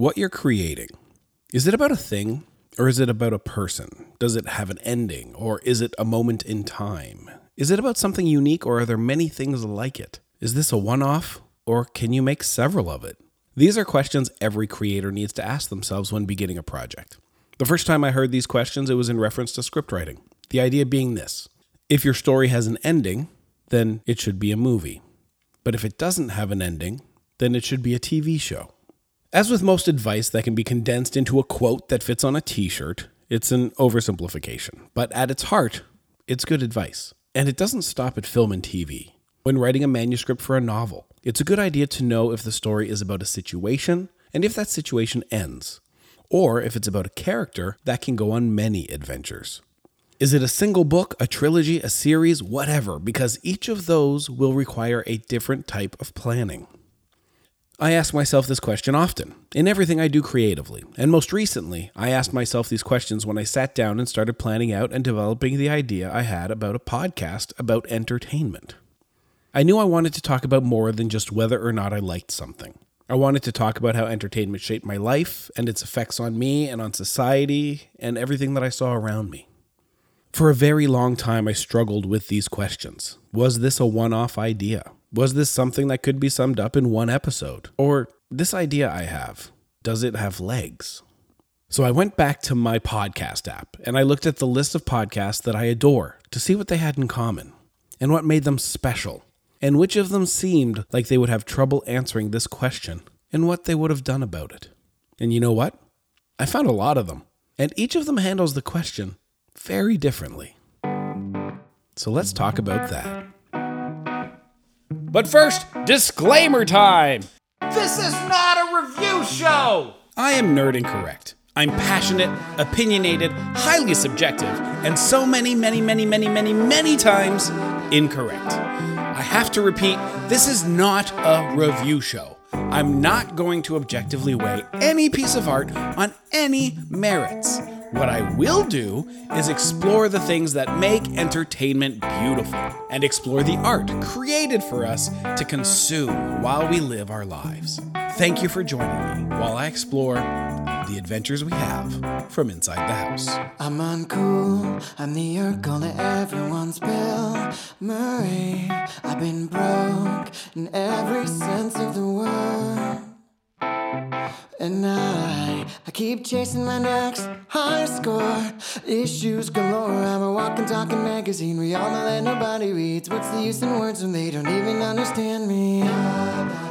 What you're creating, is it about a thing or is it about a person? Does it have an ending or is it a moment in time? Is it about something unique or are there many things like it? Is this a one off or can you make several of it? These are questions every creator needs to ask themselves when beginning a project. The first time I heard these questions, it was in reference to script writing. The idea being this if your story has an ending, then it should be a movie. But if it doesn't have an ending, then it should be a TV show. As with most advice that can be condensed into a quote that fits on a t shirt, it's an oversimplification. But at its heart, it's good advice. And it doesn't stop at film and TV. When writing a manuscript for a novel, it's a good idea to know if the story is about a situation and if that situation ends, or if it's about a character that can go on many adventures. Is it a single book, a trilogy, a series, whatever, because each of those will require a different type of planning. I ask myself this question often in everything I do creatively, and most recently, I asked myself these questions when I sat down and started planning out and developing the idea I had about a podcast about entertainment. I knew I wanted to talk about more than just whether or not I liked something. I wanted to talk about how entertainment shaped my life and its effects on me and on society and everything that I saw around me. For a very long time, I struggled with these questions. Was this a one off idea? Was this something that could be summed up in one episode? Or this idea I have, does it have legs? So I went back to my podcast app and I looked at the list of podcasts that I adore to see what they had in common and what made them special and which of them seemed like they would have trouble answering this question and what they would have done about it. And you know what? I found a lot of them, and each of them handles the question very differently. So let's talk about that. But first, disclaimer time! This is not a review show! I am nerd incorrect. I'm passionate, opinionated, highly subjective, and so many, many, many, many, many, many times incorrect. I have to repeat this is not a review show. I'm not going to objectively weigh any piece of art on any merits. What I will do is explore the things that make entertainment beautiful and explore the art created for us to consume while we live our lives. Thank you for joining me while I explore the adventures we have from inside the house. I'm uncool, I'm the Urkel to everyone's Bill Murray. I've been broke in every sense keep chasing my next high score. Issues galore. I'm a walking, talking magazine. We all know that nobody reads. What's the use in words when they don't even understand me?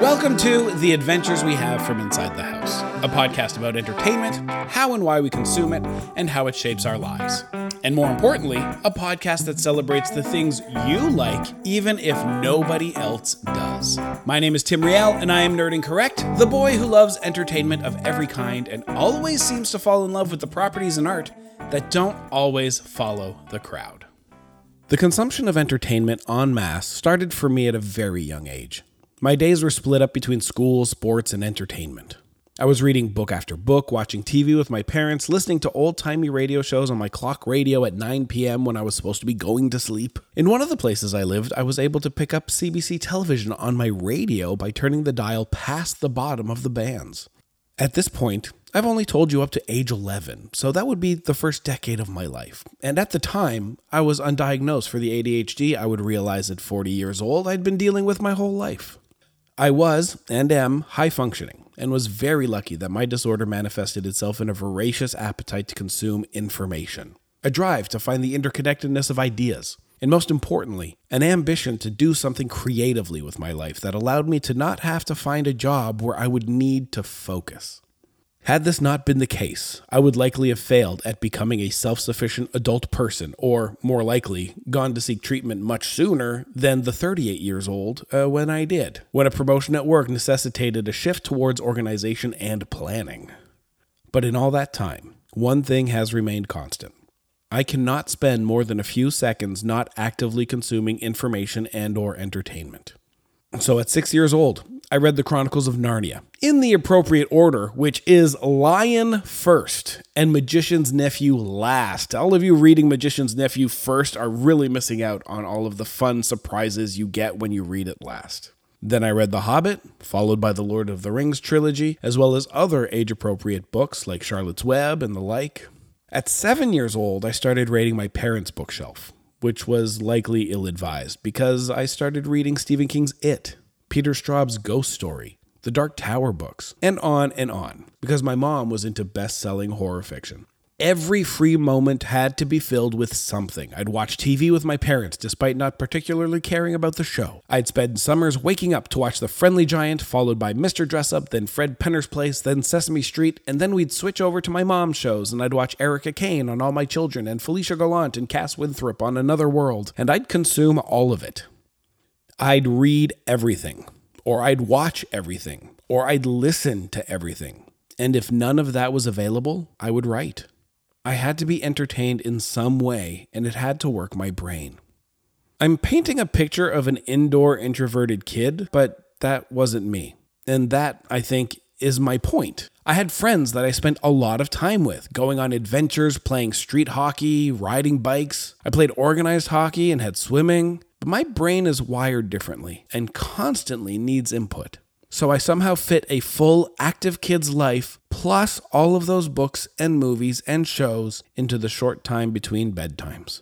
Welcome to The Adventures We Have from Inside the House, a podcast about entertainment, how and why we consume it, and how it shapes our lives. And more importantly, a podcast that celebrates the things you like, even if nobody else does. My name is Tim Riel, and I am Nerd Incorrect, the boy who loves entertainment of every kind and always seems to fall in love with the properties and art that don't always follow the crowd. The consumption of entertainment en masse started for me at a very young age. My days were split up between school, sports, and entertainment. I was reading book after book, watching TV with my parents, listening to old timey radio shows on my clock radio at 9 p.m. when I was supposed to be going to sleep. In one of the places I lived, I was able to pick up CBC television on my radio by turning the dial past the bottom of the bands. At this point, I've only told you up to age 11, so that would be the first decade of my life. And at the time, I was undiagnosed for the ADHD I would realize at 40 years old I'd been dealing with my whole life. I was, and am, high functioning, and was very lucky that my disorder manifested itself in a voracious appetite to consume information, a drive to find the interconnectedness of ideas, and most importantly, an ambition to do something creatively with my life that allowed me to not have to find a job where I would need to focus. Had this not been the case, I would likely have failed at becoming a self sufficient adult person, or more likely, gone to seek treatment much sooner than the 38 years old uh, when I did, when a promotion at work necessitated a shift towards organization and planning. But in all that time, one thing has remained constant. I cannot spend more than a few seconds not actively consuming information and or entertainment. So at 6 years old, I read the Chronicles of Narnia in the appropriate order, which is Lion first and Magician's Nephew last. All of you reading Magician's Nephew first are really missing out on all of the fun surprises you get when you read it last. Then I read The Hobbit, followed by the Lord of the Rings trilogy, as well as other age appropriate books like Charlotte's Web and the like. At seven years old, I started raiding my parents' bookshelf, which was likely ill advised because I started reading Stephen King's It, Peter Straub's Ghost Story, the Dark Tower books, and on and on, because my mom was into best selling horror fiction. Every free moment had to be filled with something. I'd watch TV with my parents despite not particularly caring about the show. I'd spend summers waking up to watch The Friendly Giant, followed by Mr. Dressup, then Fred Penner's Place, then Sesame Street, and then we'd switch over to my mom's shows and I'd watch Erica Kane on All My Children and Felicia Gallant and Cass Winthrop on Another World, and I'd consume all of it. I'd read everything, or I'd watch everything, or I'd listen to everything. And if none of that was available, I would write. I had to be entertained in some way, and it had to work my brain. I'm painting a picture of an indoor introverted kid, but that wasn't me. And that, I think, is my point. I had friends that I spent a lot of time with, going on adventures, playing street hockey, riding bikes. I played organized hockey and had swimming, but my brain is wired differently and constantly needs input. So I somehow fit a full active kid's life plus all of those books and movies and shows into the short time between bedtimes.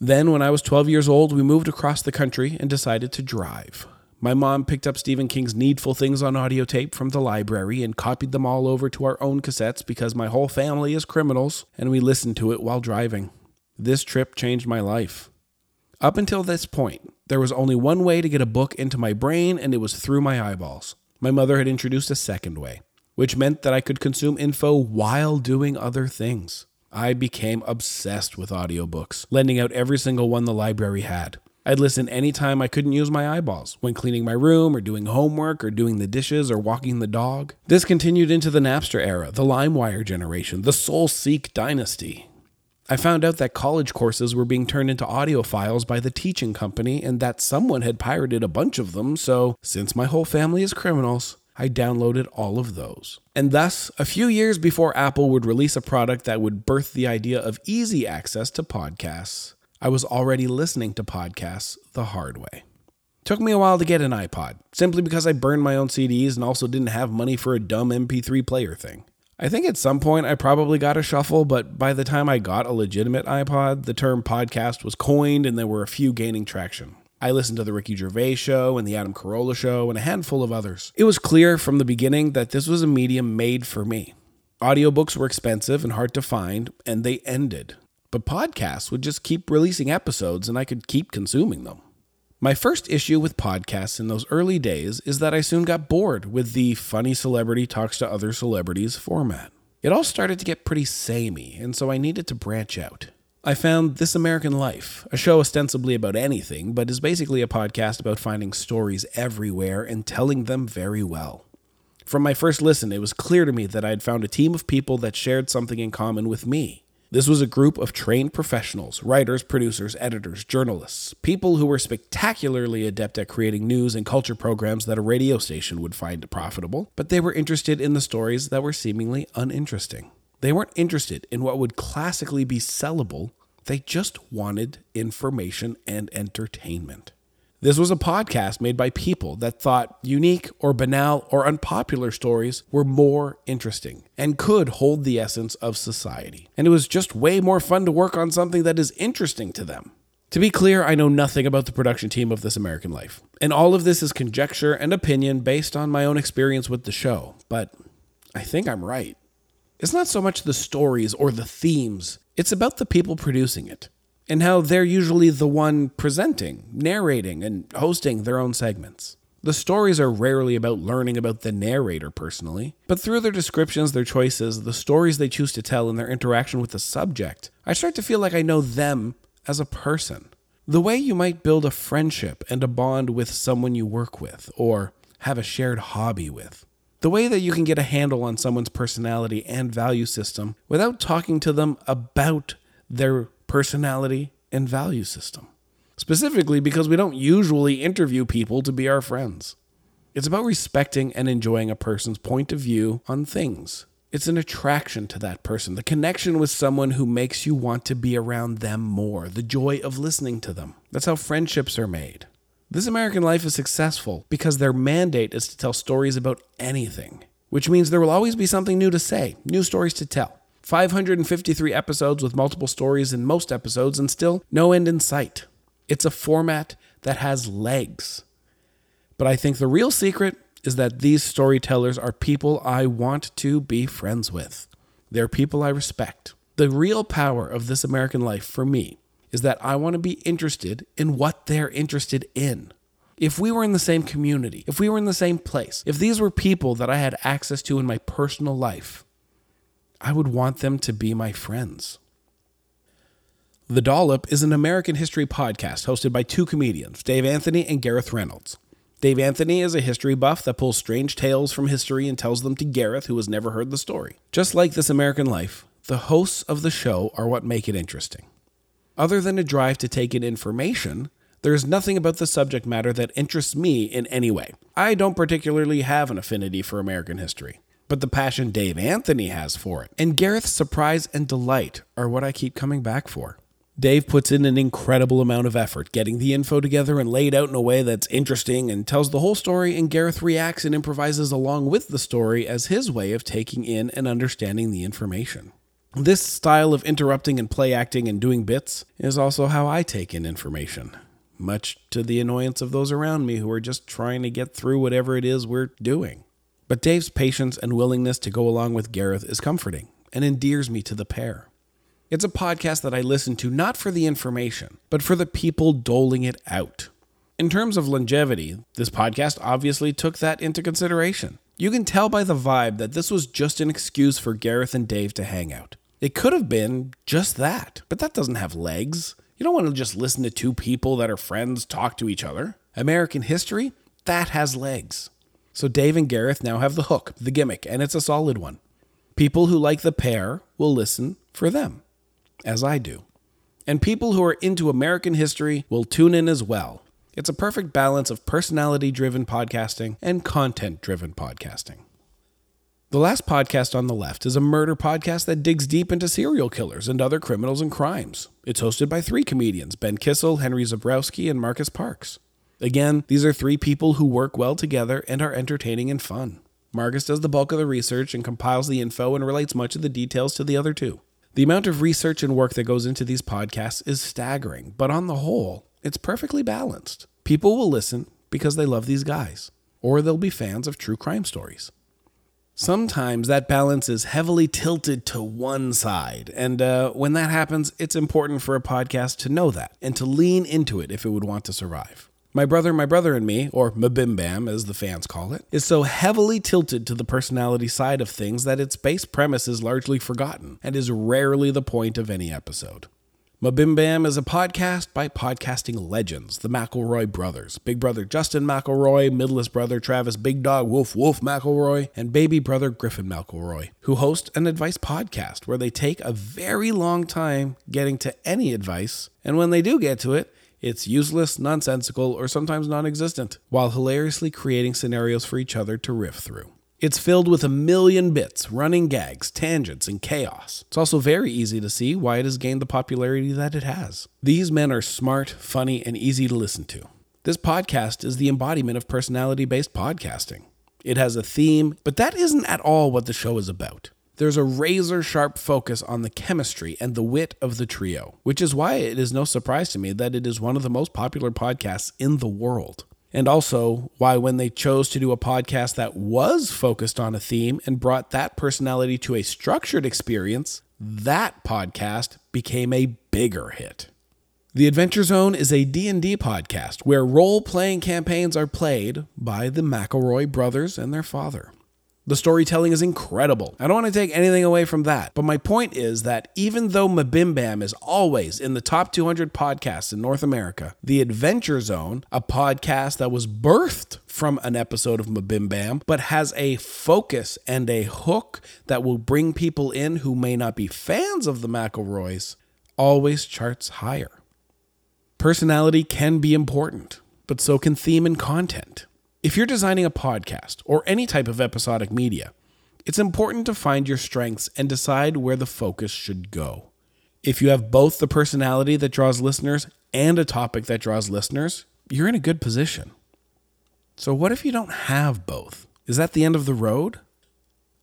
Then, when I was 12 years old, we moved across the country and decided to drive. My mom picked up Stephen King's Needful Things on audio tape from the library and copied them all over to our own cassettes because my whole family is criminals, and we listened to it while driving. This trip changed my life. Up until this point, there was only one way to get a book into my brain, and it was through my eyeballs. My mother had introduced a second way, which meant that I could consume info while doing other things. I became obsessed with audiobooks, lending out every single one the library had. I'd listen anytime I couldn't use my eyeballs, when cleaning my room, or doing homework, or doing the dishes, or walking the dog. This continued into the Napster era, the LimeWire generation, the SoulSeek dynasty. I found out that college courses were being turned into audio files by the teaching company and that someone had pirated a bunch of them, so since my whole family is criminals, I downloaded all of those. And thus, a few years before Apple would release a product that would birth the idea of easy access to podcasts, I was already listening to podcasts the hard way. Took me a while to get an iPod, simply because I burned my own CDs and also didn't have money for a dumb MP3 player thing. I think at some point I probably got a shuffle, but by the time I got a legitimate iPod, the term podcast was coined and there were a few gaining traction. I listened to the Ricky Gervais show and the Adam Carolla show and a handful of others. It was clear from the beginning that this was a medium made for me. Audiobooks were expensive and hard to find, and they ended. But podcasts would just keep releasing episodes and I could keep consuming them. My first issue with podcasts in those early days is that I soon got bored with the funny celebrity talks to other celebrities format. It all started to get pretty samey, and so I needed to branch out. I found This American Life, a show ostensibly about anything, but is basically a podcast about finding stories everywhere and telling them very well. From my first listen, it was clear to me that I had found a team of people that shared something in common with me. This was a group of trained professionals writers, producers, editors, journalists, people who were spectacularly adept at creating news and culture programs that a radio station would find profitable, but they were interested in the stories that were seemingly uninteresting. They weren't interested in what would classically be sellable, they just wanted information and entertainment. This was a podcast made by people that thought unique or banal or unpopular stories were more interesting and could hold the essence of society. And it was just way more fun to work on something that is interesting to them. To be clear, I know nothing about the production team of This American Life. And all of this is conjecture and opinion based on my own experience with the show. But I think I'm right. It's not so much the stories or the themes, it's about the people producing it and how they're usually the one presenting, narrating, and hosting their own segments. The stories are rarely about learning about the narrator personally, but through their descriptions, their choices, the stories they choose to tell, and their interaction with the subject, I start to feel like I know them as a person. The way you might build a friendship and a bond with someone you work with, or have a shared hobby with. The way that you can get a handle on someone's personality and value system without talking to them about their personality, and value system. Specifically, because we don't usually interview people to be our friends. It's about respecting and enjoying a person's point of view on things. It's an attraction to that person, the connection with someone who makes you want to be around them more, the joy of listening to them. That's how friendships are made. This American Life is successful because their mandate is to tell stories about anything, which means there will always be something new to say, new stories to tell. 553 episodes with multiple stories in most episodes and still no end in sight. It's a format that has legs. But I think the real secret is that these storytellers are people I want to be friends with. They're people I respect. The real power of this American life for me is that I want to be interested in what they're interested in. If we were in the same community, if we were in the same place, if these were people that I had access to in my personal life, I would want them to be my friends. The Dollop is an American history podcast hosted by two comedians, Dave Anthony and Gareth Reynolds. Dave Anthony is a history buff that pulls strange tales from history and tells them to Gareth, who has never heard the story. Just like This American Life, the hosts of the show are what make it interesting. Other than a drive to take in information, there is nothing about the subject matter that interests me in any way. I don't particularly have an affinity for American history, but the passion Dave Anthony has for it, and Gareth's surprise and delight are what I keep coming back for. Dave puts in an incredible amount of effort getting the info together and laid out in a way that's interesting and tells the whole story, and Gareth reacts and improvises along with the story as his way of taking in and understanding the information. This style of interrupting and play acting and doing bits is also how I take in information, much to the annoyance of those around me who are just trying to get through whatever it is we're doing. But Dave's patience and willingness to go along with Gareth is comforting and endears me to the pair. It's a podcast that I listen to not for the information, but for the people doling it out. In terms of longevity, this podcast obviously took that into consideration. You can tell by the vibe that this was just an excuse for Gareth and Dave to hang out. It could have been just that, but that doesn't have legs. You don't want to just listen to two people that are friends talk to each other. American history, that has legs. So Dave and Gareth now have the hook, the gimmick, and it's a solid one. People who like the pair will listen for them as I do. And people who are into American history will tune in as well. It's a perfect balance of personality driven podcasting and content driven podcasting. The last podcast on the left is a murder podcast that digs deep into serial killers and other criminals and crimes. It's hosted by three comedians Ben Kissel, Henry Zebrowski, and Marcus Parks. Again, these are three people who work well together and are entertaining and fun. Marcus does the bulk of the research and compiles the info and relates much of the details to the other two. The amount of research and work that goes into these podcasts is staggering, but on the whole, it's perfectly balanced. People will listen because they love these guys, or they'll be fans of true crime stories. Sometimes that balance is heavily tilted to one side, and uh, when that happens, it's important for a podcast to know that and to lean into it if it would want to survive. My Brother, My Brother and Me, or Mabimbam as the fans call it, is so heavily tilted to the personality side of things that its base premise is largely forgotten and is rarely the point of any episode. Mabimbam is a podcast by podcasting legends, the McElroy brothers, big brother Justin McElroy, middleest brother Travis Big Dog Wolf Wolf McElroy, and baby brother Griffin McElroy, who host an advice podcast where they take a very long time getting to any advice, and when they do get to it, it's useless, nonsensical, or sometimes non existent, while hilariously creating scenarios for each other to riff through. It's filled with a million bits, running gags, tangents, and chaos. It's also very easy to see why it has gained the popularity that it has. These men are smart, funny, and easy to listen to. This podcast is the embodiment of personality based podcasting. It has a theme, but that isn't at all what the show is about. There's a razor sharp focus on the chemistry and the wit of the trio, which is why it is no surprise to me that it is one of the most popular podcasts in the world. And also why, when they chose to do a podcast that was focused on a theme and brought that personality to a structured experience, that podcast became a bigger hit. The Adventure Zone is a D&D podcast where role-playing campaigns are played by the McElroy brothers and their father. The storytelling is incredible. I don't want to take anything away from that. But my point is that even though Mabimbam is always in the top 200 podcasts in North America, The Adventure Zone, a podcast that was birthed from an episode of Mabimbam, but has a focus and a hook that will bring people in who may not be fans of the McElroys, always charts higher. Personality can be important, but so can theme and content. If you're designing a podcast or any type of episodic media, it's important to find your strengths and decide where the focus should go. If you have both the personality that draws listeners and a topic that draws listeners, you're in a good position. So, what if you don't have both? Is that the end of the road?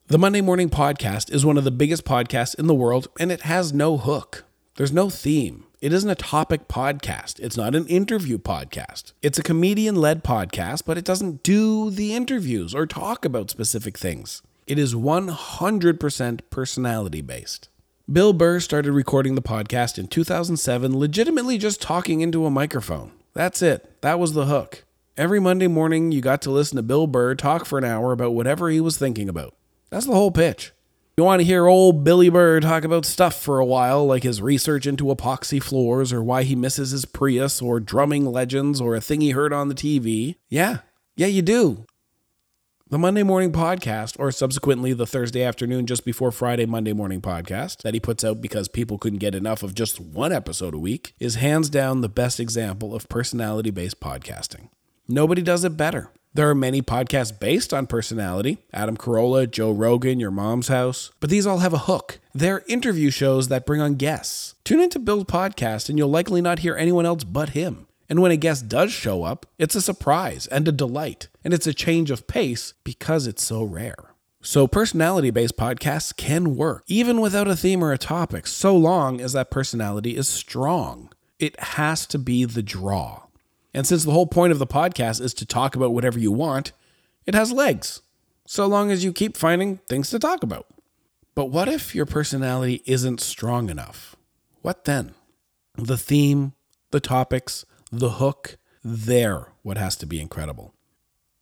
The Monday Morning Podcast is one of the biggest podcasts in the world, and it has no hook. There's no theme. It isn't a topic podcast. It's not an interview podcast. It's a comedian led podcast, but it doesn't do the interviews or talk about specific things. It is 100% personality based. Bill Burr started recording the podcast in 2007, legitimately just talking into a microphone. That's it. That was the hook. Every Monday morning, you got to listen to Bill Burr talk for an hour about whatever he was thinking about. That's the whole pitch. You want to hear old Billy Burr talk about stuff for a while, like his research into epoxy floors, or why he misses his Prius, or drumming legends, or a thing he heard on the TV? Yeah, yeah, you do. The Monday Morning Podcast, or subsequently the Thursday afternoon just before Friday Monday Morning Podcast, that he puts out because people couldn't get enough of just one episode a week, is hands down the best example of personality based podcasting. Nobody does it better. There are many podcasts based on personality Adam Carolla, Joe Rogan, Your Mom's House, but these all have a hook. They're interview shows that bring on guests. Tune into Bill's podcast and you'll likely not hear anyone else but him. And when a guest does show up, it's a surprise and a delight, and it's a change of pace because it's so rare. So, personality based podcasts can work, even without a theme or a topic, so long as that personality is strong. It has to be the draw. And since the whole point of the podcast is to talk about whatever you want, it has legs, so long as you keep finding things to talk about. But what if your personality isn't strong enough? What then? The theme, the topics, the hook, they're what has to be incredible.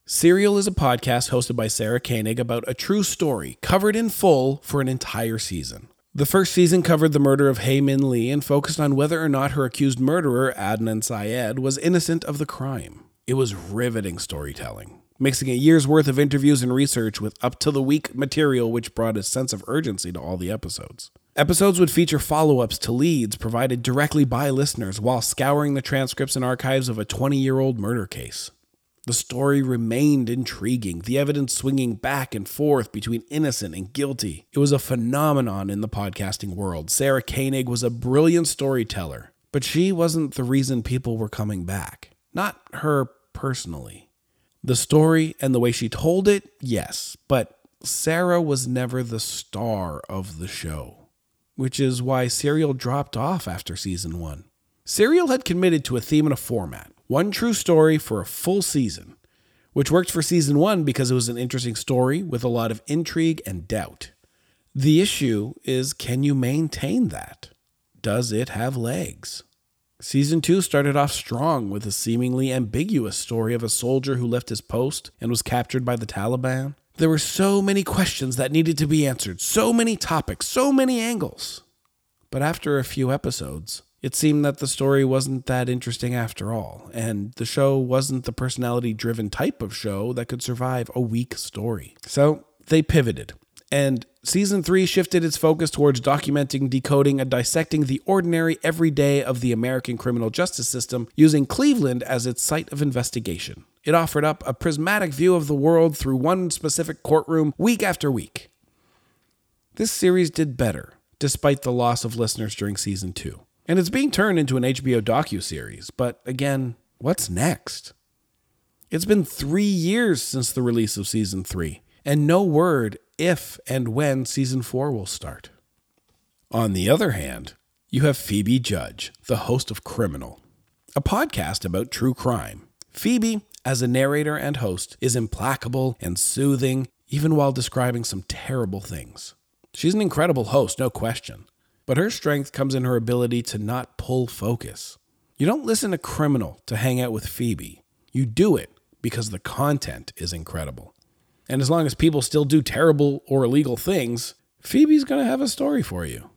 Serial is a podcast hosted by Sarah Koenig about a true story covered in full for an entire season. The first season covered the murder of Hae Min Lee and focused on whether or not her accused murderer, Adnan Syed, was innocent of the crime. It was riveting storytelling, mixing a year's worth of interviews and research with up to the week material, which brought a sense of urgency to all the episodes. Episodes would feature follow ups to leads provided directly by listeners while scouring the transcripts and archives of a 20 year old murder case. The story remained intriguing, the evidence swinging back and forth between innocent and guilty. It was a phenomenon in the podcasting world. Sarah Koenig was a brilliant storyteller, but she wasn't the reason people were coming back. Not her personally. The story and the way she told it, yes, but Sarah was never the star of the show, which is why Serial dropped off after season one. Serial had committed to a theme and a format one true story for a full season, which worked for season one because it was an interesting story with a lot of intrigue and doubt. The issue is can you maintain that? Does it have legs? Season 2 started off strong with a seemingly ambiguous story of a soldier who left his post and was captured by the Taliban. There were so many questions that needed to be answered, so many topics, so many angles. But after a few episodes, it seemed that the story wasn't that interesting after all, and the show wasn't the personality driven type of show that could survive a weak story. So they pivoted, and season three shifted its focus towards documenting, decoding, and dissecting the ordinary everyday of the American criminal justice system using Cleveland as its site of investigation. It offered up a prismatic view of the world through one specific courtroom week after week. This series did better, despite the loss of listeners during season two. And it's being turned into an HBO docu-series, but again, what's next? It's been 3 years since the release of season 3, and no word if and when season 4 will start. On the other hand, you have Phoebe Judge, the host of Criminal, a podcast about true crime. Phoebe, as a narrator and host, is implacable and soothing, even while describing some terrible things. She's an incredible host, no question. But her strength comes in her ability to not pull focus. You don't listen to Criminal to hang out with Phoebe. You do it because the content is incredible. And as long as people still do terrible or illegal things, Phoebe's going to have a story for you.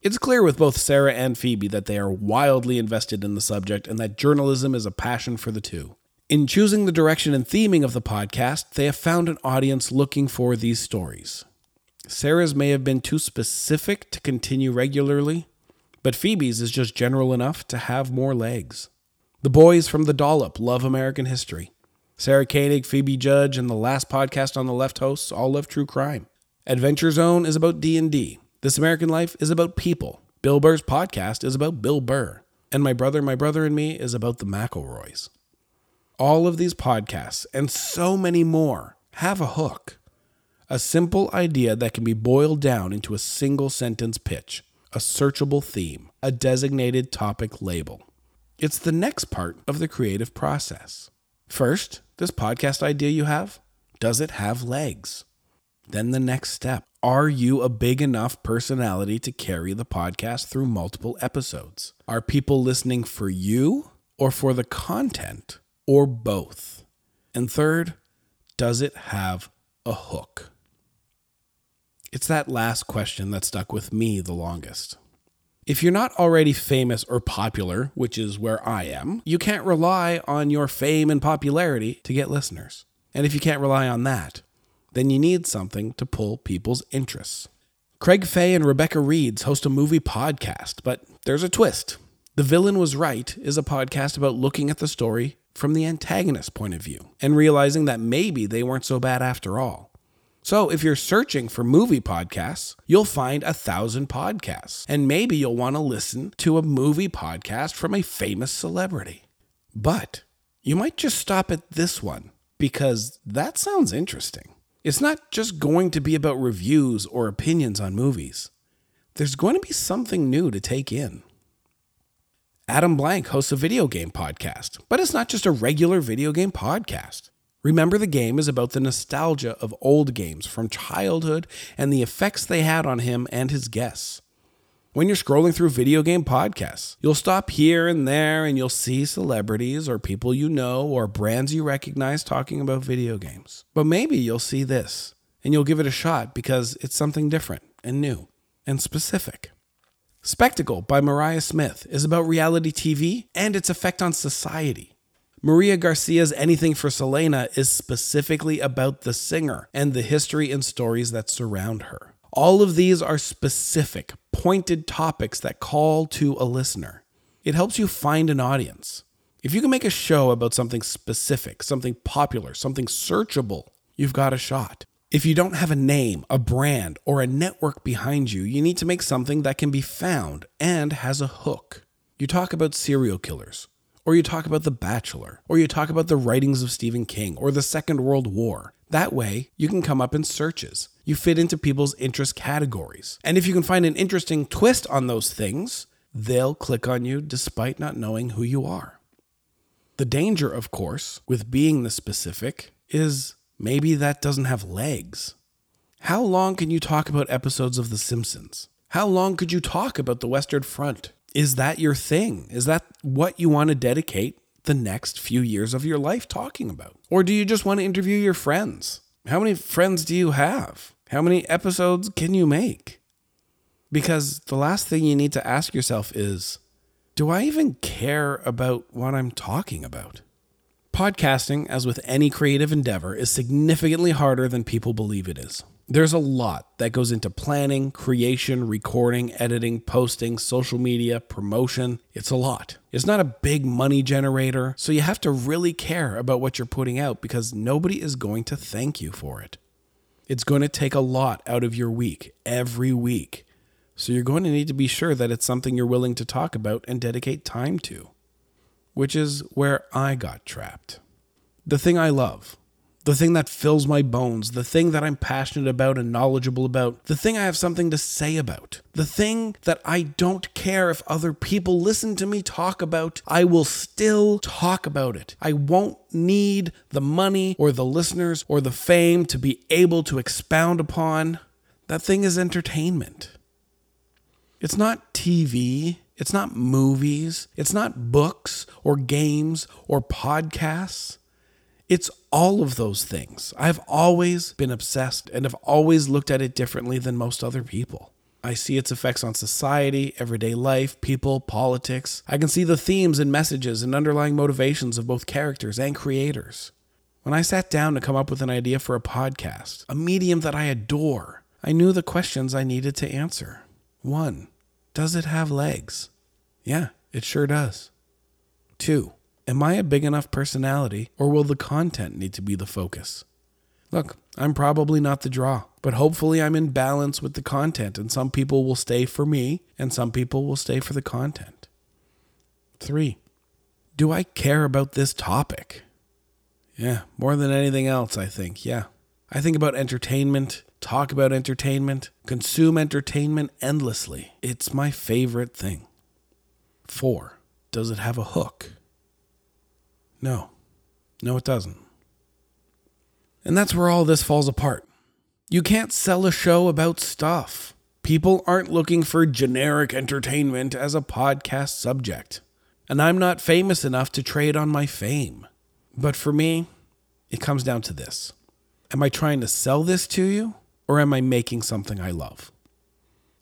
It's clear with both Sarah and Phoebe that they are wildly invested in the subject and that journalism is a passion for the two. In choosing the direction and theming of the podcast, they have found an audience looking for these stories. Sarah's may have been too specific to continue regularly, but Phoebe's is just general enough to have more legs. The boys from The Dollop love American history. Sarah Koenig, Phoebe Judge, and the last podcast on the left hosts all love true crime. Adventure Zone is about D&D. This American Life is about people. Bill Burr's podcast is about Bill Burr. And My Brother, My Brother and Me is about the McElroys. All of these podcasts and so many more have a hook. A simple idea that can be boiled down into a single sentence pitch, a searchable theme, a designated topic label. It's the next part of the creative process. First, this podcast idea you have, does it have legs? Then the next step, are you a big enough personality to carry the podcast through multiple episodes? Are people listening for you or for the content or both? And third, does it have a hook? It's that last question that stuck with me the longest. If you're not already famous or popular, which is where I am, you can't rely on your fame and popularity to get listeners. And if you can't rely on that, then you need something to pull people's interests. Craig Fay and Rebecca Reeds host a movie podcast, but there's a twist. The Villain Was Right is a podcast about looking at the story from the antagonist's point of view and realizing that maybe they weren't so bad after all. So, if you're searching for movie podcasts, you'll find a thousand podcasts, and maybe you'll want to listen to a movie podcast from a famous celebrity. But you might just stop at this one because that sounds interesting. It's not just going to be about reviews or opinions on movies, there's going to be something new to take in. Adam Blank hosts a video game podcast, but it's not just a regular video game podcast. Remember the Game is about the nostalgia of old games from childhood and the effects they had on him and his guests. When you're scrolling through video game podcasts, you'll stop here and there and you'll see celebrities or people you know or brands you recognize talking about video games. But maybe you'll see this and you'll give it a shot because it's something different and new and specific. Spectacle by Mariah Smith is about reality TV and its effect on society. Maria Garcia's Anything for Selena is specifically about the singer and the history and stories that surround her. All of these are specific, pointed topics that call to a listener. It helps you find an audience. If you can make a show about something specific, something popular, something searchable, you've got a shot. If you don't have a name, a brand, or a network behind you, you need to make something that can be found and has a hook. You talk about serial killers, or you talk about The Bachelor, or you talk about the writings of Stephen King, or the Second World War. That way, you can come up in searches. You fit into people's interest categories. And if you can find an interesting twist on those things, they'll click on you despite not knowing who you are. The danger, of course, with being the specific is maybe that doesn't have legs. How long can you talk about episodes of The Simpsons? How long could you talk about the Western Front? Is that your thing? Is that what you want to dedicate the next few years of your life talking about? Or do you just want to interview your friends? How many friends do you have? How many episodes can you make? Because the last thing you need to ask yourself is do I even care about what I'm talking about? Podcasting, as with any creative endeavor, is significantly harder than people believe it is. There's a lot that goes into planning, creation, recording, editing, posting, social media, promotion. It's a lot. It's not a big money generator, so you have to really care about what you're putting out because nobody is going to thank you for it. It's going to take a lot out of your week every week. So you're going to need to be sure that it's something you're willing to talk about and dedicate time to, which is where I got trapped. The thing I love, the thing that fills my bones, the thing that I'm passionate about and knowledgeable about, the thing I have something to say about, the thing that I don't care if other people listen to me talk about, I will still talk about it. I won't need the money or the listeners or the fame to be able to expound upon. That thing is entertainment. It's not TV. It's not movies. It's not books or games or podcasts. It's all of those things. I've always been obsessed and have always looked at it differently than most other people. I see its effects on society, everyday life, people, politics. I can see the themes and messages and underlying motivations of both characters and creators. When I sat down to come up with an idea for a podcast, a medium that I adore, I knew the questions I needed to answer. One, does it have legs? Yeah, it sure does. Two, Am I a big enough personality, or will the content need to be the focus? Look, I'm probably not the draw, but hopefully I'm in balance with the content, and some people will stay for me, and some people will stay for the content. Three, do I care about this topic? Yeah, more than anything else, I think. Yeah. I think about entertainment, talk about entertainment, consume entertainment endlessly. It's my favorite thing. Four, does it have a hook? No. No, it doesn't. And that's where all this falls apart. You can't sell a show about stuff. People aren't looking for generic entertainment as a podcast subject. And I'm not famous enough to trade on my fame. But for me, it comes down to this Am I trying to sell this to you, or am I making something I love?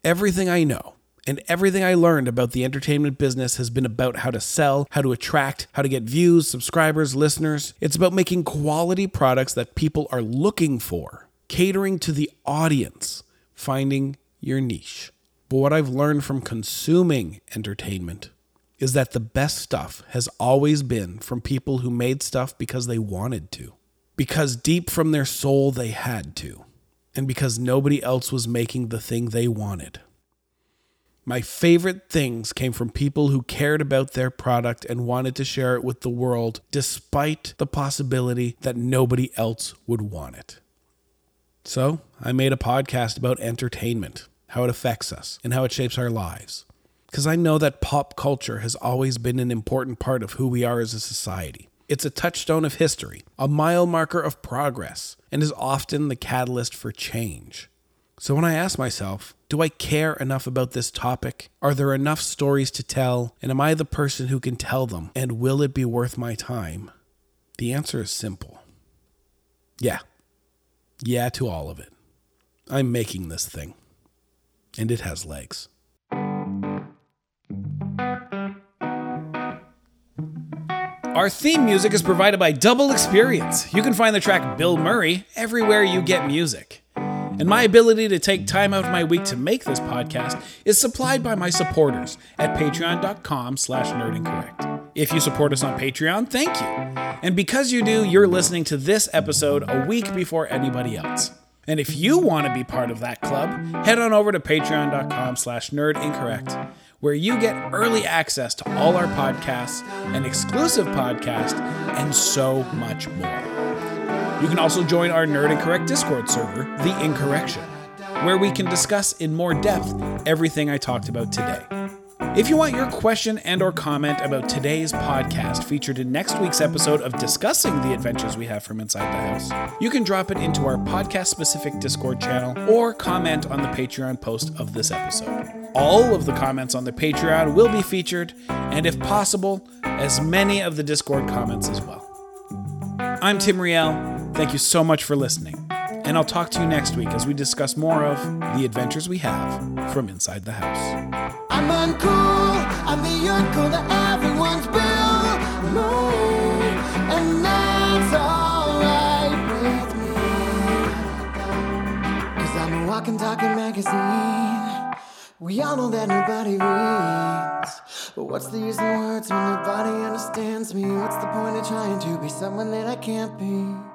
Everything I know and everything I learned about the entertainment business has been about how to sell, how to attract, how to get views, subscribers, listeners. It's about making quality products that people are looking for, catering to the audience, finding your niche. But what I've learned from consuming entertainment is that the best stuff has always been from people who made stuff because they wanted to, because deep from their soul they had to, and because nobody else was making the thing they wanted. My favorite things came from people who cared about their product and wanted to share it with the world despite the possibility that nobody else would want it. So, I made a podcast about entertainment, how it affects us, and how it shapes our lives. Because I know that pop culture has always been an important part of who we are as a society. It's a touchstone of history, a mile marker of progress, and is often the catalyst for change. So when I ask myself, do I care enough about this topic? Are there enough stories to tell? And am I the person who can tell them? And will it be worth my time? The answer is simple. Yeah. Yeah to all of it. I'm making this thing. And it has legs. Our theme music is provided by Double Experience. You can find the track Bill Murray everywhere you get music. And my ability to take time out of my week to make this podcast is supplied by my supporters at patreon.com slash nerdincorrect. If you support us on Patreon, thank you. And because you do, you're listening to this episode a week before anybody else. And if you want to be part of that club, head on over to patreon.com slash nerdincorrect where you get early access to all our podcasts, an exclusive podcast, and so much more. You can also join our Nerd Incorrect Discord server, The Incorrection, where we can discuss in more depth everything I talked about today. If you want your question and or comment about today's podcast featured in next week's episode of discussing the adventures we have from inside the house, you can drop it into our podcast specific Discord channel or comment on the Patreon post of this episode. All of the comments on the Patreon will be featured, and if possible, as many of the Discord comments as well. I'm Tim Riel. Thank you so much for listening, and I'll talk to you next week as we discuss more of the adventures we have from inside the house. I'm uncool. I'm the uncool that everyone's me, and that's alright with me. Cause I'm a walking, talking magazine. We all know that nobody reads. But what's the use in words when nobody understands me? What's the point of trying to be someone that I can't be?